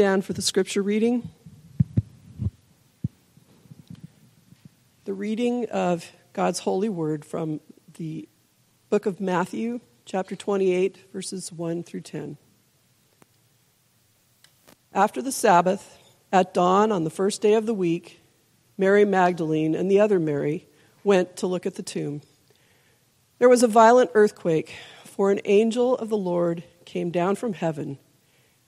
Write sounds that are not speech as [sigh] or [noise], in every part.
stand for the scripture reading? The reading of God's holy word from the book of Matthew, chapter 28, verses 1 through 10. After the Sabbath, at dawn on the first day of the week, Mary Magdalene and the other Mary went to look at the tomb. There was a violent earthquake, for an angel of the Lord came down from heaven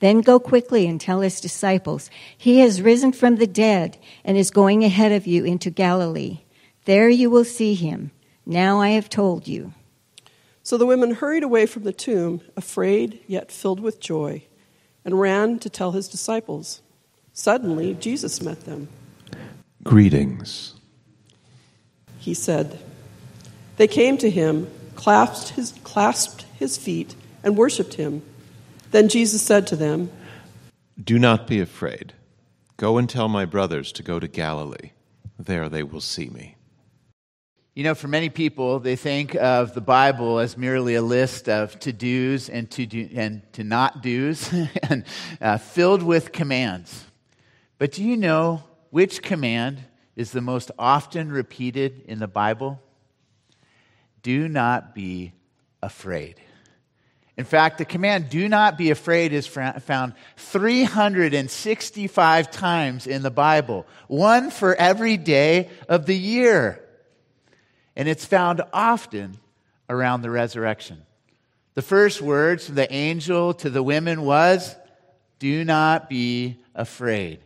Then go quickly and tell his disciples, He has risen from the dead and is going ahead of you into Galilee. There you will see him. Now I have told you. So the women hurried away from the tomb, afraid yet filled with joy, and ran to tell his disciples. Suddenly, Jesus met them. Greetings. He said, They came to him, clasped his, clasped his feet, and worshiped him. Then Jesus said to them, Do not be afraid. Go and tell my brothers to go to Galilee. There they will see me. You know, for many people, they think of the Bible as merely a list of to dos and to do, and to not dos, [laughs] and uh, filled with commands. But do you know which command is the most often repeated in the Bible? Do not be afraid. In fact, the command, do not be afraid, is found 365 times in the Bible, one for every day of the year. And it's found often around the resurrection. The first words from the angel to the women was, Do not be afraid.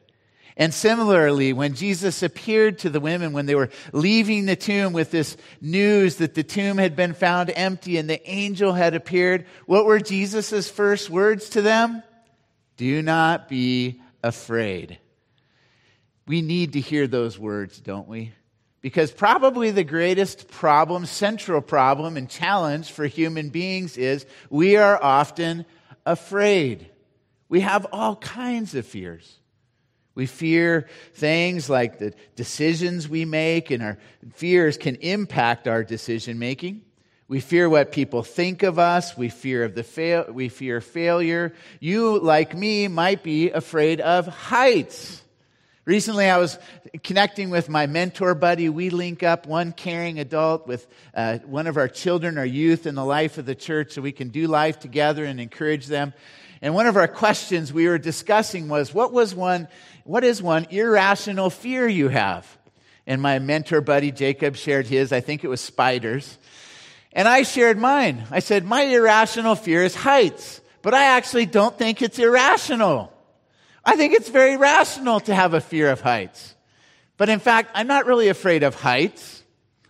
And similarly, when Jesus appeared to the women when they were leaving the tomb with this news that the tomb had been found empty and the angel had appeared, what were Jesus' first words to them? Do not be afraid. We need to hear those words, don't we? Because probably the greatest problem, central problem, and challenge for human beings is we are often afraid. We have all kinds of fears. We fear things like the decisions we make, and our fears can impact our decision making. We fear what people think of us. We fear of the fail. We fear failure. You, like me, might be afraid of heights. Recently, I was connecting with my mentor buddy. We link up one caring adult with uh, one of our children or youth in the life of the church so we can do life together and encourage them. And one of our questions we were discussing was what was one what is one irrational fear you have? And my mentor buddy Jacob shared his, I think it was spiders. And I shared mine. I said, My irrational fear is heights, but I actually don't think it's irrational. I think it's very rational to have a fear of heights. But in fact, I'm not really afraid of heights.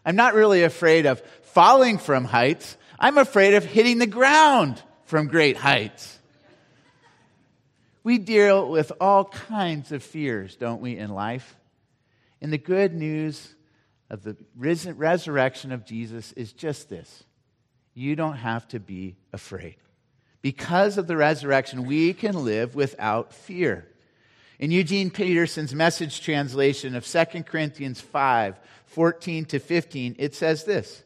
I'm not really afraid of falling from heights. I'm afraid of hitting the ground from great heights. We deal with all kinds of fears, don't we, in life? And the good news of the risen, resurrection of Jesus is just this you don't have to be afraid. Because of the resurrection, we can live without fear. In Eugene Peterson's message translation of 2 Corinthians 5 14 to 15, it says this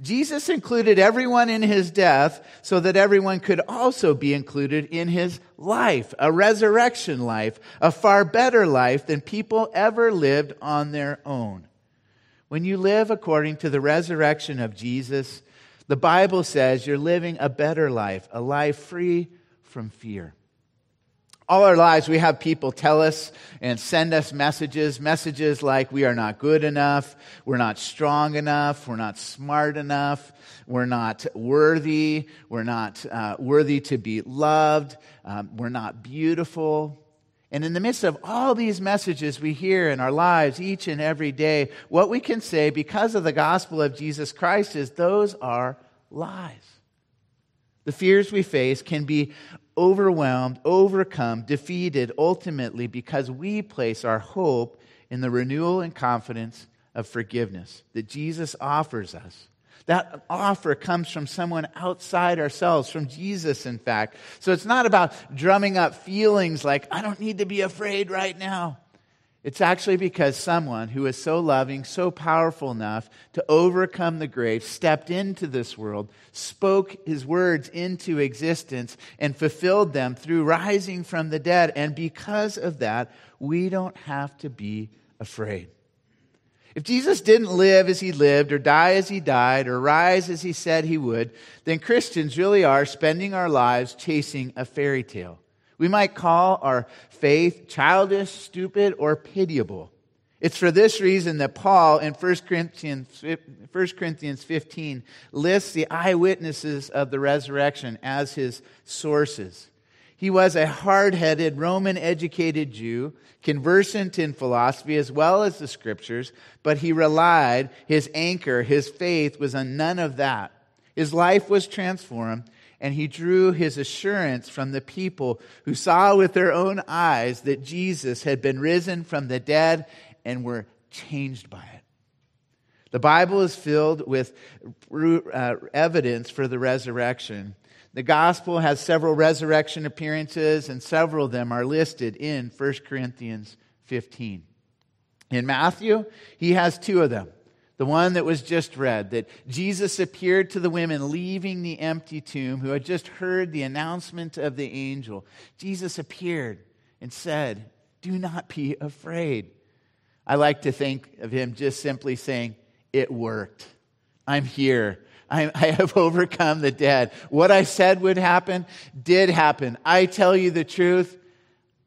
Jesus included everyone in his death so that everyone could also be included in his life, a resurrection life, a far better life than people ever lived on their own. When you live according to the resurrection of Jesus, the Bible says you're living a better life, a life free from fear all our lives, we have people tell us and send us messages, messages like we are not good enough, we're not strong enough, we're not smart enough, we're not worthy, we're not uh, worthy to be loved, um, we're not beautiful. And in the midst of all these messages we hear in our lives each and every day, what we can say because of the gospel of Jesus Christ is those are lies. The fears we face can be overwhelmed, overcome, defeated ultimately because we place our hope in the renewal and confidence of forgiveness that Jesus offers us. That offer comes from someone outside ourselves, from Jesus, in fact. So it's not about drumming up feelings like, I don't need to be afraid right now. It's actually because someone who is so loving, so powerful enough to overcome the grave, stepped into this world, spoke his words into existence, and fulfilled them through rising from the dead. And because of that, we don't have to be afraid. If Jesus didn't live as he lived, or die as he died, or rise as he said he would, then Christians really are spending our lives chasing a fairy tale. We might call our faith childish, stupid, or pitiable. It's for this reason that Paul in 1 Corinthians, 1 Corinthians 15 lists the eyewitnesses of the resurrection as his sources. He was a hard headed, Roman educated Jew, conversant in philosophy as well as the scriptures, but he relied, his anchor, his faith was on none of that. His life was transformed and he drew his assurance from the people who saw with their own eyes that Jesus had been risen from the dead and were changed by it. The Bible is filled with uh, evidence for the resurrection. The gospel has several resurrection appearances, and several of them are listed in 1 Corinthians 15. In Matthew, he has two of them the one that was just read, that Jesus appeared to the women leaving the empty tomb who had just heard the announcement of the angel. Jesus appeared and said, Do not be afraid. I like to think of him just simply saying, It worked. I'm here. I, have [laughs] overcome the dead. What I said would happen did happen. I tell you the truth,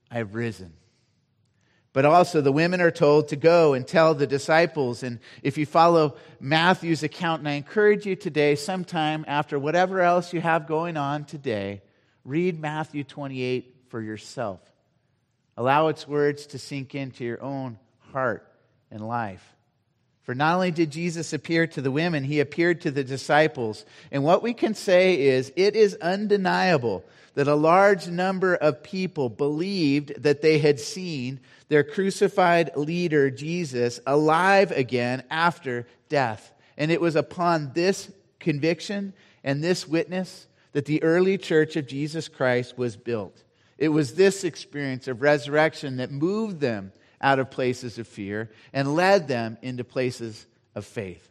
I've risen. But also, the women are told to go and tell the disciples. And if you follow Matthew's account, and I encourage you today, sometime after whatever else you have going on today, read Matthew 28 for yourself. Allow its words to sink into your own heart and life. For not only did Jesus appear to the women, he appeared to the disciples. And what we can say is it is undeniable that a large number of people believed that they had seen their crucified leader, Jesus, alive again after death. And it was upon this conviction and this witness that the early church of Jesus Christ was built. It was this experience of resurrection that moved them out of places of fear and led them into places of faith.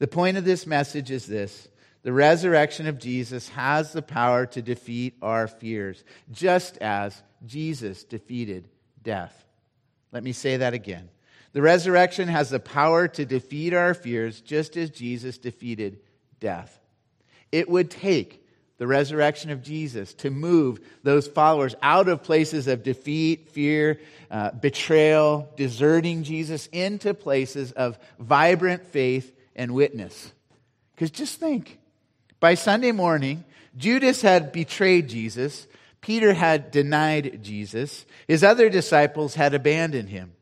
The point of this message is this the resurrection of Jesus has the power to defeat our fears, just as Jesus defeated death. Let me say that again. The resurrection has the power to defeat our fears just as Jesus defeated death. It would take the resurrection of Jesus to move those followers out of places of defeat, fear, uh, betrayal, deserting Jesus into places of vibrant faith and witness. Because just think by Sunday morning, Judas had betrayed Jesus. Peter had denied Jesus. His other disciples had abandoned him.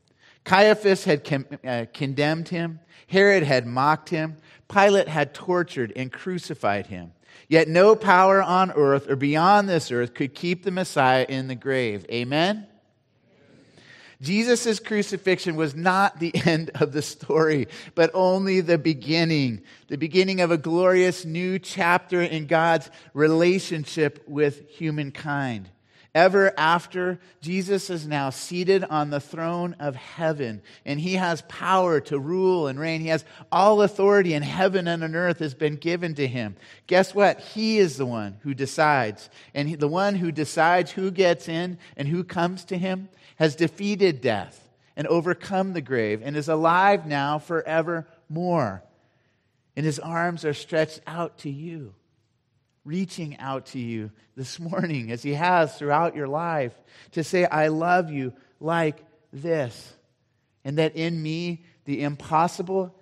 Caiaphas had con- uh, condemned him. Herod had mocked him. Pilate had tortured and crucified him. Yet no power on earth or beyond this earth could keep the Messiah in the grave. Amen? Jesus' crucifixion was not the [laughs] end of the story, but only the beginning. The beginning of a glorious new chapter in God's relationship with humankind. Ever after, Jesus is now seated on the throne of heaven, and he has power to rule and reign. He has all authority in heaven and on earth has been given to him. Guess what? He is the one who decides. And the one who decides who gets in and who comes to him has defeated death and overcome the grave and is alive now forevermore. And his arms are stretched out to you, reaching out to you this morning, as he has throughout your life, to say, I love you like this. And that in me, the impossible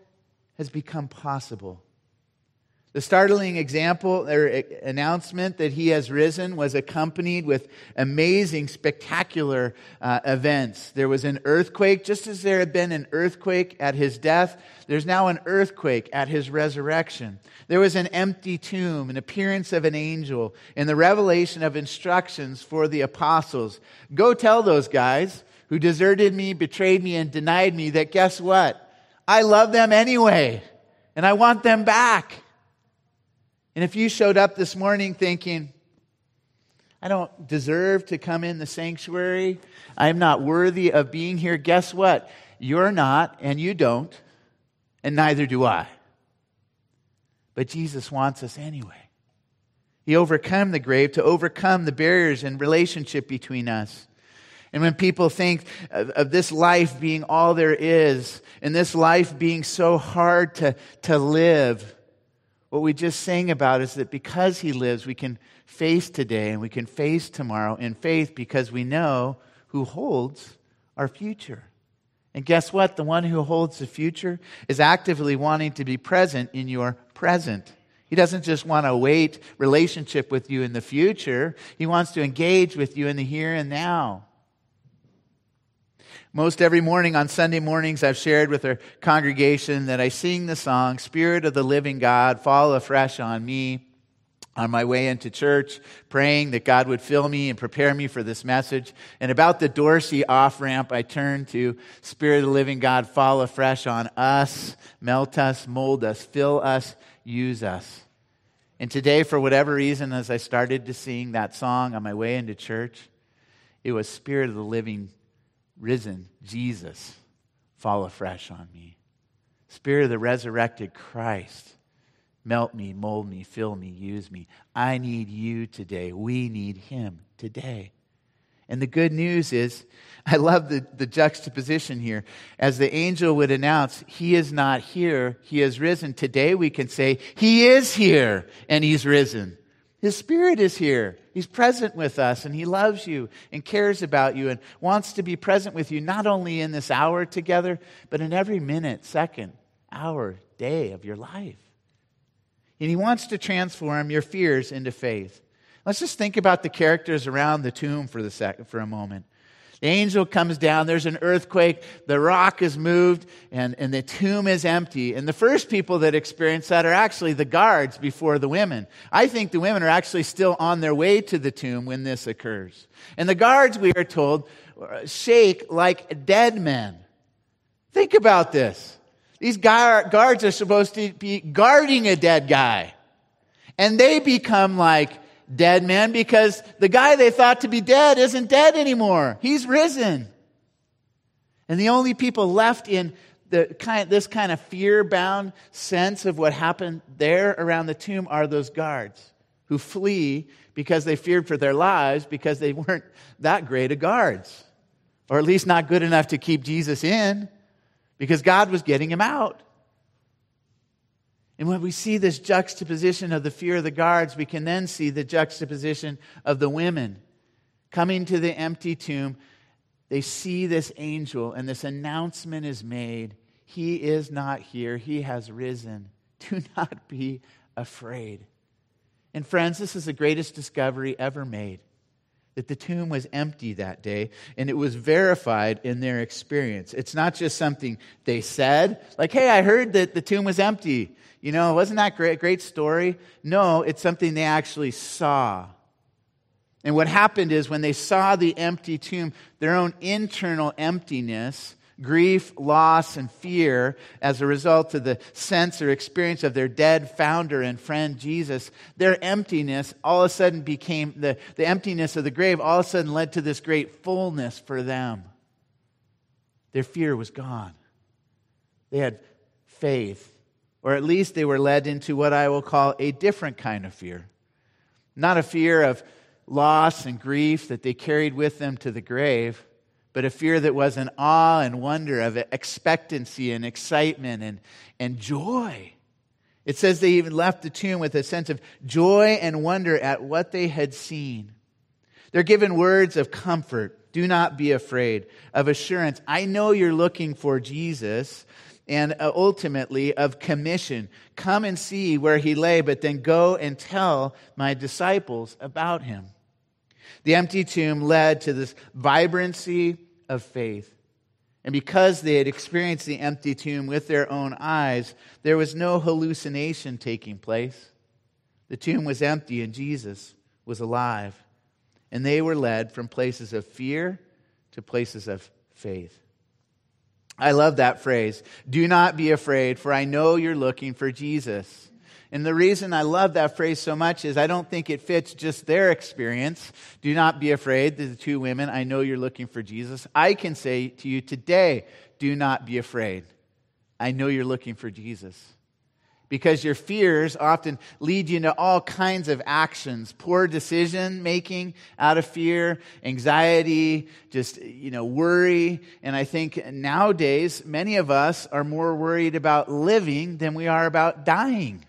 has become possible. The startling example or announcement that he has risen was accompanied with amazing, spectacular uh, events. There was an earthquake, just as there had been an earthquake at his death, there's now an earthquake at his resurrection. There was an empty tomb, an appearance of an angel, and the revelation of instructions for the apostles. Go tell those guys who deserted me, betrayed me, and denied me that guess what? I love them anyway, and I want them back. And if you showed up this morning thinking, I don't deserve to come in the sanctuary, I'm not worthy of being here, guess what? You're not, and you don't, and neither do I. But Jesus wants us anyway. He overcome the grave to overcome the barriers and relationship between us. And when people think of, of, this life being all there is, and this life being so hard to, to live, what we just sang about is that because He lives, we can face today and we can face tomorrow in faith because we know who holds our future. And guess what? The one who holds the future is actively wanting to be present in your present. He doesn't just want to wait relationship with you in the future. He wants to engage with you in the here and now. Most every morning on Sunday mornings, I've shared with our congregation that I sing the song, Spirit of the Living God, fall afresh on me on my way into church, praying that God would fill me and prepare me for this message. And about the Dorsey off ramp, I turn to Spirit of the living God, fall afresh on us, melt us, mold us, fill us, use us. And today, for whatever reason, as I started to sing that song on my way into church, it was Spirit of the living risen Jesus, fall afresh on me. Spirit of the resurrected Christ, melt me, mold me, fill me, use me. I need you today. We need him today. And the good news is, [laughs] I love the, the juxtaposition here. As the angel would announce, He is not here, He is risen. Today we can say, He is here and He's risen. His Spirit is here. He's present with us and He loves you and cares about you and wants to be present with you, not only in this hour together, but in every minute, second, hour, day of your life. And He wants to transform your fears into faith. Let's just think about the characters around the tomb for, the sec- for a moment. The angel comes down, there's an earthquake, the rock is moved, and, and the tomb is empty. And the first people that experience that are actually the guards before the women. I think the women are actually still on their way to the tomb when this occurs. And the guards, we are told, shake like dead men. Think about this. These guards are supposed to be guarding a dead guy. And they become like dead man because the guy they thought to be dead isn't dead anymore. He's risen. And the only people left in the kind, this kind of fear bound sense of what happened there around the tomb are those guards who flee because they feared for their lives because they weren't that great of guards, or at least not good enough to keep Jesus in because God was getting him out. And when we see this juxtaposition of the fear of the guards, we can then see the juxtaposition of the women coming to the empty tomb. They see this angel, and this announcement is made He is not here, He has risen. [laughs] Do not be afraid. And friends, this is the greatest discovery ever made that the tomb was empty that day, and it was verified in their experience. It's not just something they said, like, hey, I heard that the tomb was empty. You know, wasn't that great, great story? No, it's something they actually saw. And what happened is when they saw the empty tomb, their own internal emptiness, grief, loss, and fear as a result of the sense or experience of their dead founder and friend Jesus, their emptiness all of a sudden became the, the emptiness of the grave, all of a sudden led to this great fullness for them. Their fear was gone. They had faith or at least they were led into what I will call a different kind of fear. Not a fear of loss and grief that they carried with them to the grave, but a fear that was an awe and wonder of expectancy and excitement and, and joy. It says they even left the tomb with a sense of joy and wonder at what they had seen. They're given words of comfort. Do not be afraid, of assurance. I know you're looking for Jesus, and uh, ultimately of commission. Come and see where he lay, but then go and tell my disciples about him. The empty tomb led to this vibrancy of faith. And because they had experienced the empty tomb with their own eyes, there was no hallucination taking place. The tomb was empty and Jesus was alive. And they were led from places of fear to places of faith. I love that phrase. Do not be afraid, for I know you're looking for Jesus. And the reason I love that phrase so much is I don't think it fits just their experience. Do not be afraid, the two women. I know you're looking for Jesus. I can say to you today, do not be afraid. I know you're looking for Jesus because your fears often lead you into all kinds of actions poor decision making out of fear anxiety just you know worry and i think nowadays many of us are more worried about living than we are about dying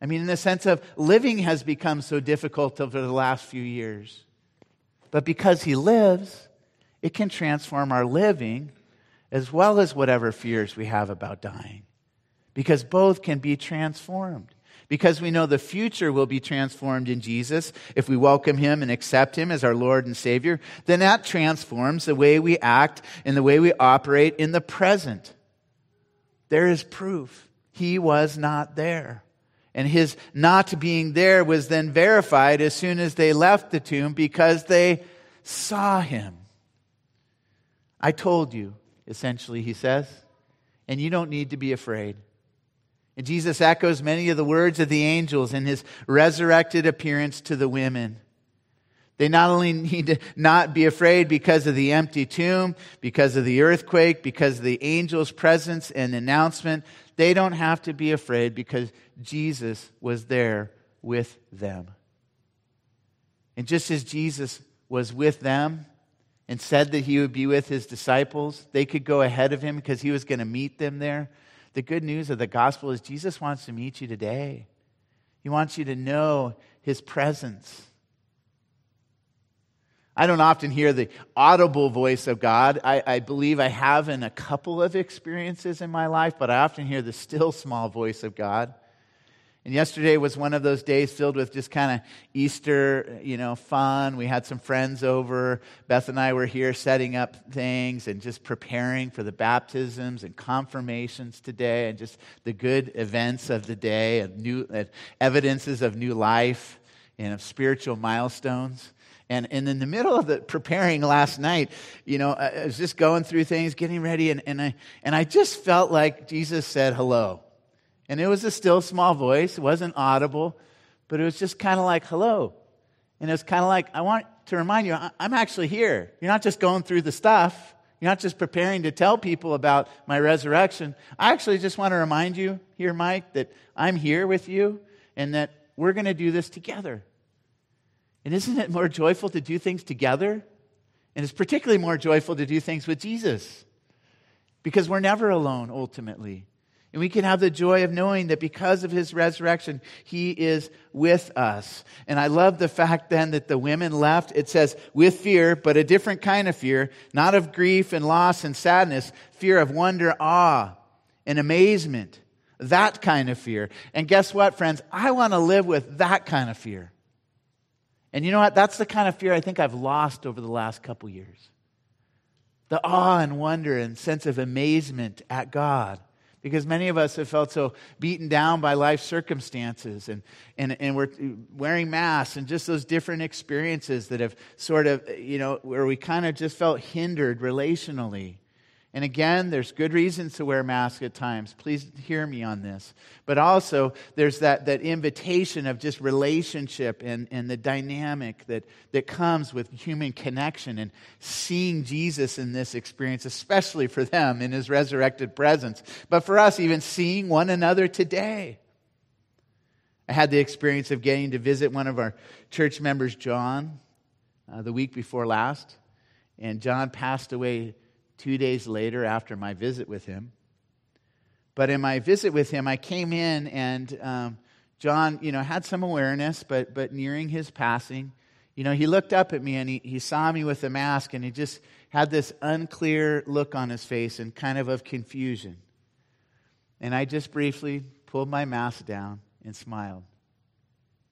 i mean in the sense of living has become so difficult over the last few years but because he lives it can transform our living as well as whatever fears we have about dying because both can be transformed. Because we know the future will be transformed in Jesus if we welcome Him and accept Him as our Lord and Savior, then that transforms the way we act and the way we operate in the present. There is proof He was not there. And His not being there was then verified as soon as they left the tomb because they saw Him. I told you, essentially, He says, and you don't need to be afraid. And Jesus echoes many of the words of the angels in his resurrected appearance to the women. They not only need to not be afraid because of the empty tomb, because of the earthquake, because of the angel's presence and announcement, they don't have to be afraid because Jesus was there with them. And just as Jesus was with them and said that he would be with his disciples, they could go ahead of him because he was going to meet them there. The good news of the gospel is Jesus wants to meet you today. He wants you to know his presence. I don't often hear the audible voice of God. I, I, believe I have in a couple of experiences in my life, but I often hear the still small voice of God. And yesterday was one of those days filled with just kind of Easter, you know, fun. We had some friends over. Beth and I were here setting up things and just preparing for the baptisms and confirmations today and just the good events of the day and new evidences of new life and of spiritual milestones. And, and in the middle of the preparing last night, you know, I was just going through things, getting ready, and, and, I, and I just felt like Jesus said hello. And it was a still small voice. It wasn't audible, but it was just kind of like, hello. And it was kind of like, I want to remind you, I'm actually here. You're not just going through the stuff. You're not just preparing to tell people about my resurrection. I actually just want to remind you here, Mike, that I'm here with you and that we're going to do this together. And isn't it more joyful to do things together? And it's particularly more joyful to do things with Jesus because we're never alone ultimately. And we can have the joy of knowing that because of his resurrection, he is with us. And I love the fact then that the women left, it says, with fear, but a different kind of fear, not of grief and loss and sadness, fear of wonder, awe, and amazement. That kind of fear. And guess what, friends? I want to live with that kind of fear. And you know what? That's the kind of fear I think I've lost over the last couple years. The awe and wonder and sense of amazement at God because many of us have felt so beaten down by life circumstances and, and, and we're wearing masks and just those different experiences that have sort of, you know, where we kind of just felt hindered relationally. And again, there's good reasons to wear masks at times. Please hear me on this. But also, there's that, that invitation of just relationship and, and the dynamic that, that comes with human connection and seeing Jesus in this experience, especially for them in his resurrected presence. But for us, even seeing one another today. I had the experience of getting to visit one of our church members, John, uh, the week before last. And John passed away two days later after my visit with him. But in my visit with him, I came in and um, John, you know, had some awareness, but, but nearing his passing, you know, he looked up at me and he, he saw me with a mask and he just had this unclear look on his face and kind of of confusion. And I just briefly pulled my mask down and smiled.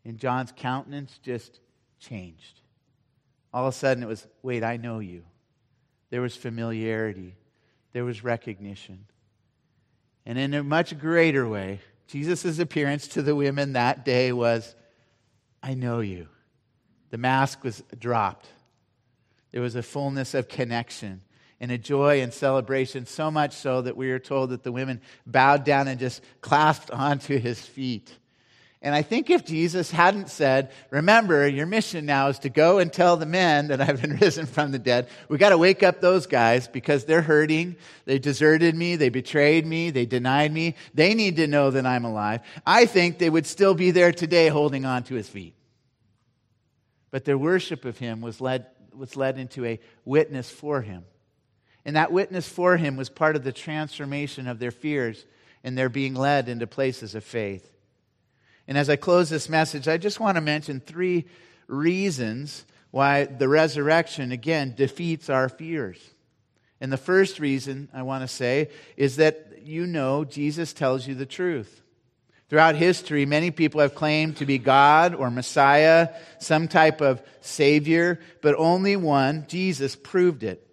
And John's countenance just changed. All of a sudden, it was wait, I know you. There was familiarity, there was recognition. And in a much greater way, Jesus' appearance to the women that day was I know you. The mask was dropped. There was a fullness of connection and a joy and celebration, so much so that we are told that the women bowed down and just clasped onto his feet. And I think if Jesus hadn't said, Remember, your mission now is to go and tell the men that I've been [laughs] risen from the dead, we got to wake up those guys because they're hurting. They deserted me. They betrayed me. They denied me. They need to know that I'm alive. I think they would still be there today holding on to his feet. But their worship of him was led, was led into a witness for him. And that witness for him was part of the transformation of their fears and their being led into places of faith. And as I close this message, I just want to mention three reasons why the resurrection, again, defeats our fears. And the first reason I want to say is that you know Jesus tells you the truth. Throughout history, many people have claimed to be God or Messiah, some type of Savior, but only one, Jesus, proved it.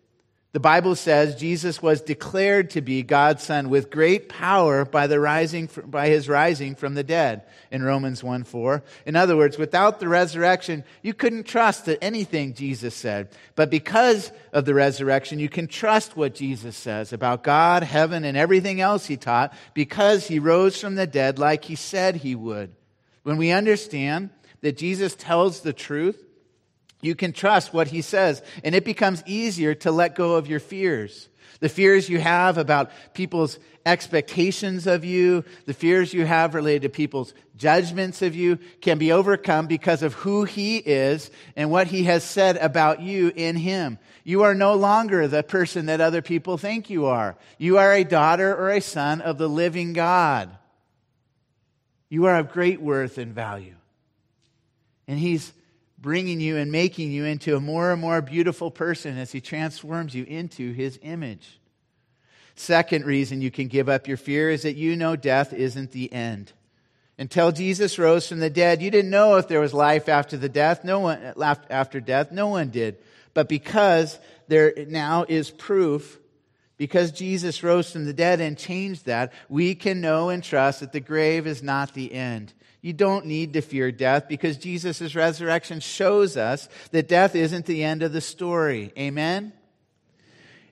The Bible says Jesus was declared to be God's son with great power by, the rising, by his rising from the dead in Romans 1 4. In other words, without the resurrection, you couldn't trust anything Jesus said. But because of the resurrection, you can trust what Jesus says about God, heaven, and everything else he taught because he rose from the dead like he said he would. When we understand that Jesus tells the truth, you can trust what he says, and it becomes easier to let go of your fears. The fears you have about people's expectations of you, the fears you have related to people's judgments of you can be overcome because of who he is and what he has said about you in him. You are no longer the person that other people think you are. You are a daughter or a son of the living God. You are of great worth and value. And he's bringing you and making you into a more and more beautiful person as He transforms you into His image. Second reason you can give up your fear is that you know death isn't the end. Until Jesus rose from the dead, you didn't know if there was life after the death. No one after death. No one did. But because there now is proof, because Jesus rose from the dead and changed that, we can know and trust that the grave is not the end. You don't need to fear death because Jesus' resurrection shows us that death isn't the end of the story. Amen?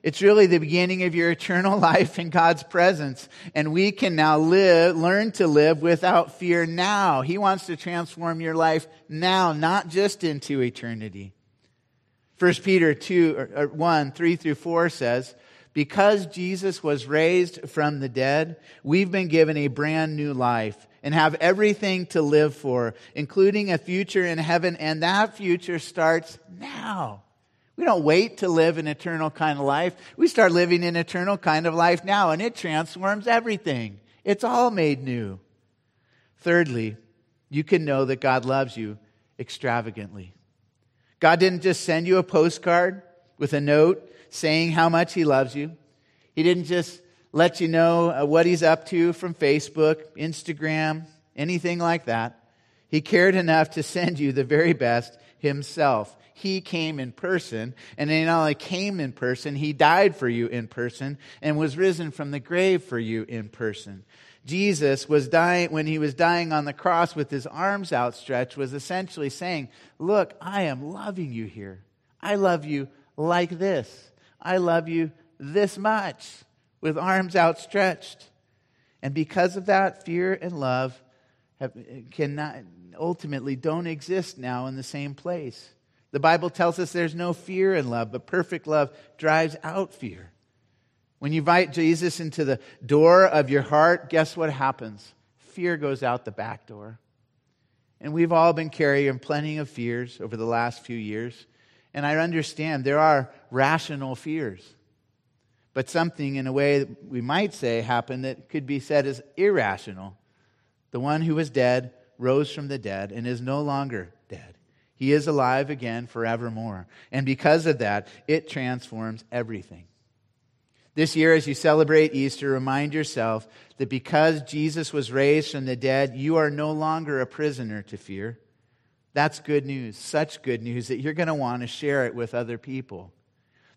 It's really the beginning of your eternal [laughs] life in God's presence. And we can now live, learn to live without fear now. He wants to transform your life now, not just into eternity. 1 Peter 2, or 1, 3 through 4 says, Because Jesus was raised from the dead, we've been given a brand new life and have everything to live for, including a future in heaven, and that future starts now. We don't wait to live an eternal kind of life. We start living an eternal kind of life now, and it transforms everything. It's all made new. Thirdly, you can know that God loves you extravagantly. God didn't just send you a postcard with a note saying how much He loves you. He didn't just let you know uh, what he's up to from Facebook, Instagram, anything like that. He cared enough to send you the very best himself. He came in person, and he not only came in person, he died for you in person and was risen from the grave for you in person. Jesus was dying, when he was dying on the cross with his arms outstretched, was essentially saying, Look, I am loving you here. I love you like this. I love you this much with arms outstretched. And because of that, fear and love have, cannot, ultimately don't exist now in the same place. The Bible tells us there's no fear in love, but perfect love drives out fear. When you invite Jesus into the door of your heart, guess what happens? Fear goes out the back door. And we've all been carrying plenty of fears over the last few years. And I understand there are rational fears but something in a way we might say happened that could be said as irrational. The one who was dead rose from the dead and is no longer dead. He is alive again forevermore. And because of that, it transforms everything. This year, as you celebrate Easter, remind yourself that because Jesus was raised from the dead, you are no longer a prisoner to fear. That's good news, such good news that you're going to want to share it with other people.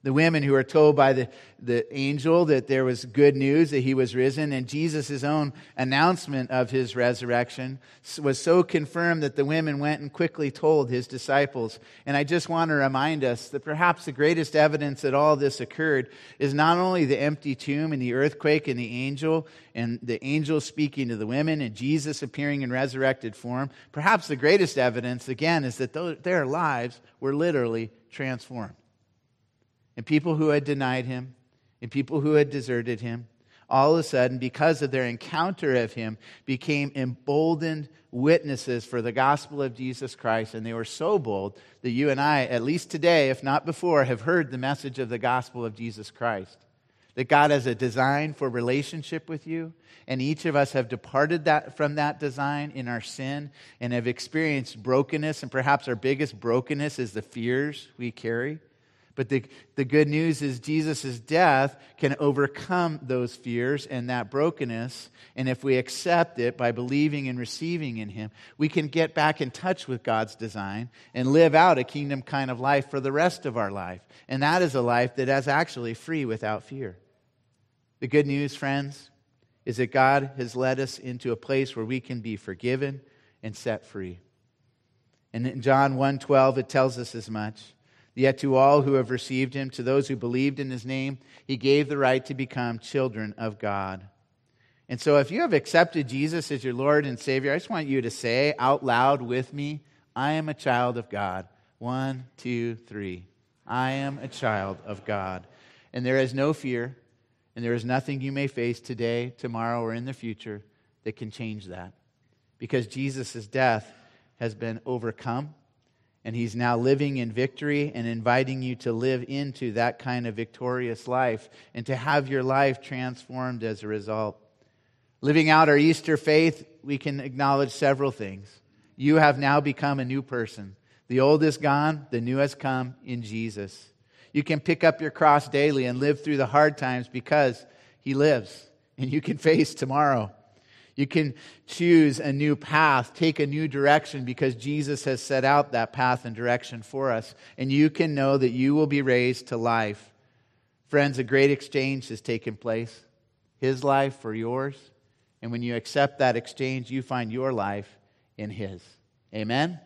The women who are told by the, the angel that there was good news that he was risen, and Jesus' own announcement of his resurrection was so confirmed that the women went and quickly told his disciples. And I just want to remind us that perhaps the greatest evidence that all this occurred is not only the empty tomb and the earthquake and the angel, and the angel speaking to the women, and Jesus appearing in resurrected form. Perhaps the greatest evidence, again, is that their lives were literally transformed and people who had denied him and people who had deserted him, all of a sudden, because of their encounter of him, became emboldened witnesses for the gospel of Jesus Christ. And they were so bold that you and I, at least today, if not before, have heard the message of the gospel of Jesus Christ. That God has a design for relationship with you, and each of us have departed that, from that design in our sin and have experienced brokenness, and perhaps our biggest brokenness is the fears we carry. But the, the good news is Jesus' death can overcome those fears and that brokenness. And if we accept it by believing and receiving in Him, we can get back in touch with God's design and live out a kingdom kind of life for the rest of our life. And that is a life that is actually free without fear. The good news, friends, is that God has led us into a place where we can be forgiven and set free. And in John 1:12 it tells us as much. Yet to all who have received him, to those who believed in his name, he gave the right to become children of God. And so, if you have accepted Jesus as your Lord and Savior, I just want you to say out loud with me, I am a child of God. One, two, three. I am a child of God. And there is no fear, and there is nothing you may face today, tomorrow, or in the future that can change that. Because Jesus' death has been overcome and he's now living in victory and inviting you to live into that kind of victorious life and to have your life transformed as a result. Living out our Easter faith, we can acknowledge several things. You have now become a new person. The old is gone, the new has come in Jesus. You can pick up your cross daily and live through the hard times because he lives, and you can face tomorrow. You can choose a new path, take a new direction because Jesus has set out that path and direction for us. And you can know that you will be raised to life. Friends, a great exchange has taken place His life for yours. And when you accept that exchange, you find your life in His. Amen?